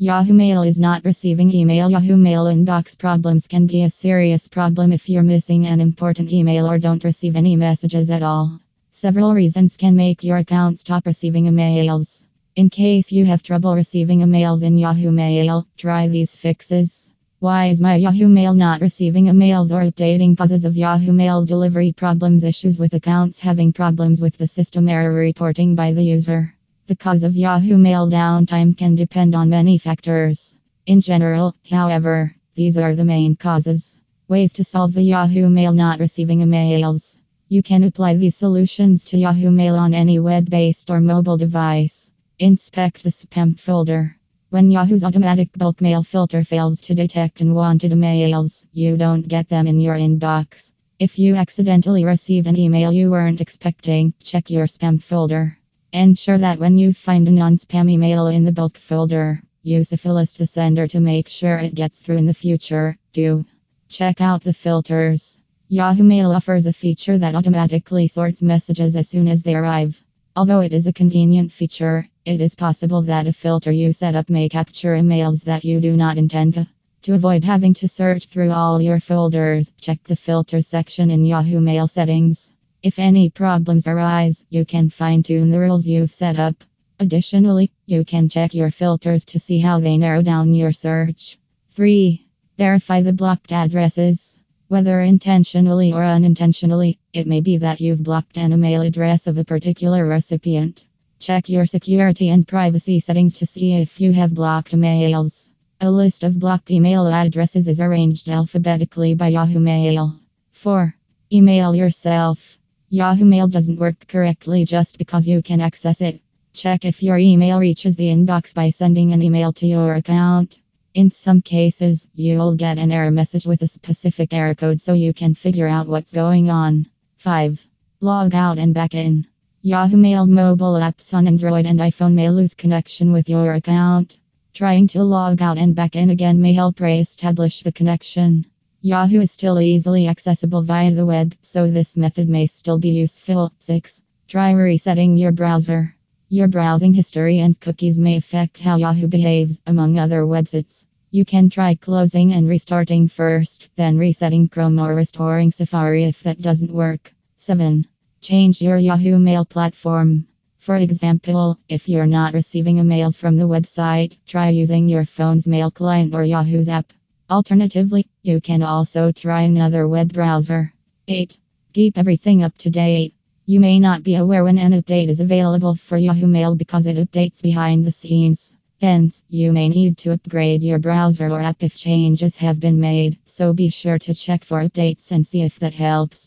Yahoo Mail is not receiving email. Yahoo Mail inbox problems can be a serious problem if you're missing an important email or don't receive any messages at all. Several reasons can make your account stop receiving emails. In case you have trouble receiving emails in Yahoo Mail, try these fixes. Why is my Yahoo Mail not receiving emails or updating causes of Yahoo Mail delivery problems? Issues with accounts having problems with the system error reporting by the user. The cause of Yahoo Mail downtime can depend on many factors. In general, however, these are the main causes. Ways to solve the Yahoo Mail not receiving emails. You can apply these solutions to Yahoo Mail on any web based or mobile device. Inspect the spam folder. When Yahoo's automatic bulk mail filter fails to detect unwanted emails, you don't get them in your inbox. If you accidentally receive an email you weren't expecting, check your spam folder. Ensure that when you find a non spam email in the bulk folder, use a the sender to make sure it gets through in the future. Do check out the filters. Yahoo Mail offers a feature that automatically sorts messages as soon as they arrive. Although it is a convenient feature, it is possible that a filter you set up may capture emails that you do not intend to. To avoid having to search through all your folders, check the filter section in Yahoo Mail settings. If any problems arise, you can fine tune the rules you've set up. Additionally, you can check your filters to see how they narrow down your search. 3. Verify the blocked addresses. Whether intentionally or unintentionally, it may be that you've blocked an email address of a particular recipient. Check your security and privacy settings to see if you have blocked emails. A list of blocked email addresses is arranged alphabetically by Yahoo Mail. 4. Email yourself. Yahoo Mail doesn't work correctly just because you can access it. Check if your email reaches the inbox by sending an email to your account. In some cases, you'll get an error message with a specific error code so you can figure out what's going on. 5. Log out and back in. Yahoo Mail mobile apps on Android and iPhone may lose connection with your account. Trying to log out and back in again may help re establish the connection. Yahoo is still easily accessible via the web, so this method may still be useful. 6. Try resetting your browser. Your browsing history and cookies may affect how Yahoo behaves, among other websites. You can try closing and restarting first, then resetting Chrome or restoring Safari if that doesn't work. 7. Change your Yahoo Mail platform. For example, if you're not receiving emails from the website, try using your phone's mail client or Yahoo's app. Alternatively, you can also try another web browser. 8. Keep everything up to date. You may not be aware when an update is available for Yahoo Mail because it updates behind the scenes. Hence, you may need to upgrade your browser or app if changes have been made, so be sure to check for updates and see if that helps.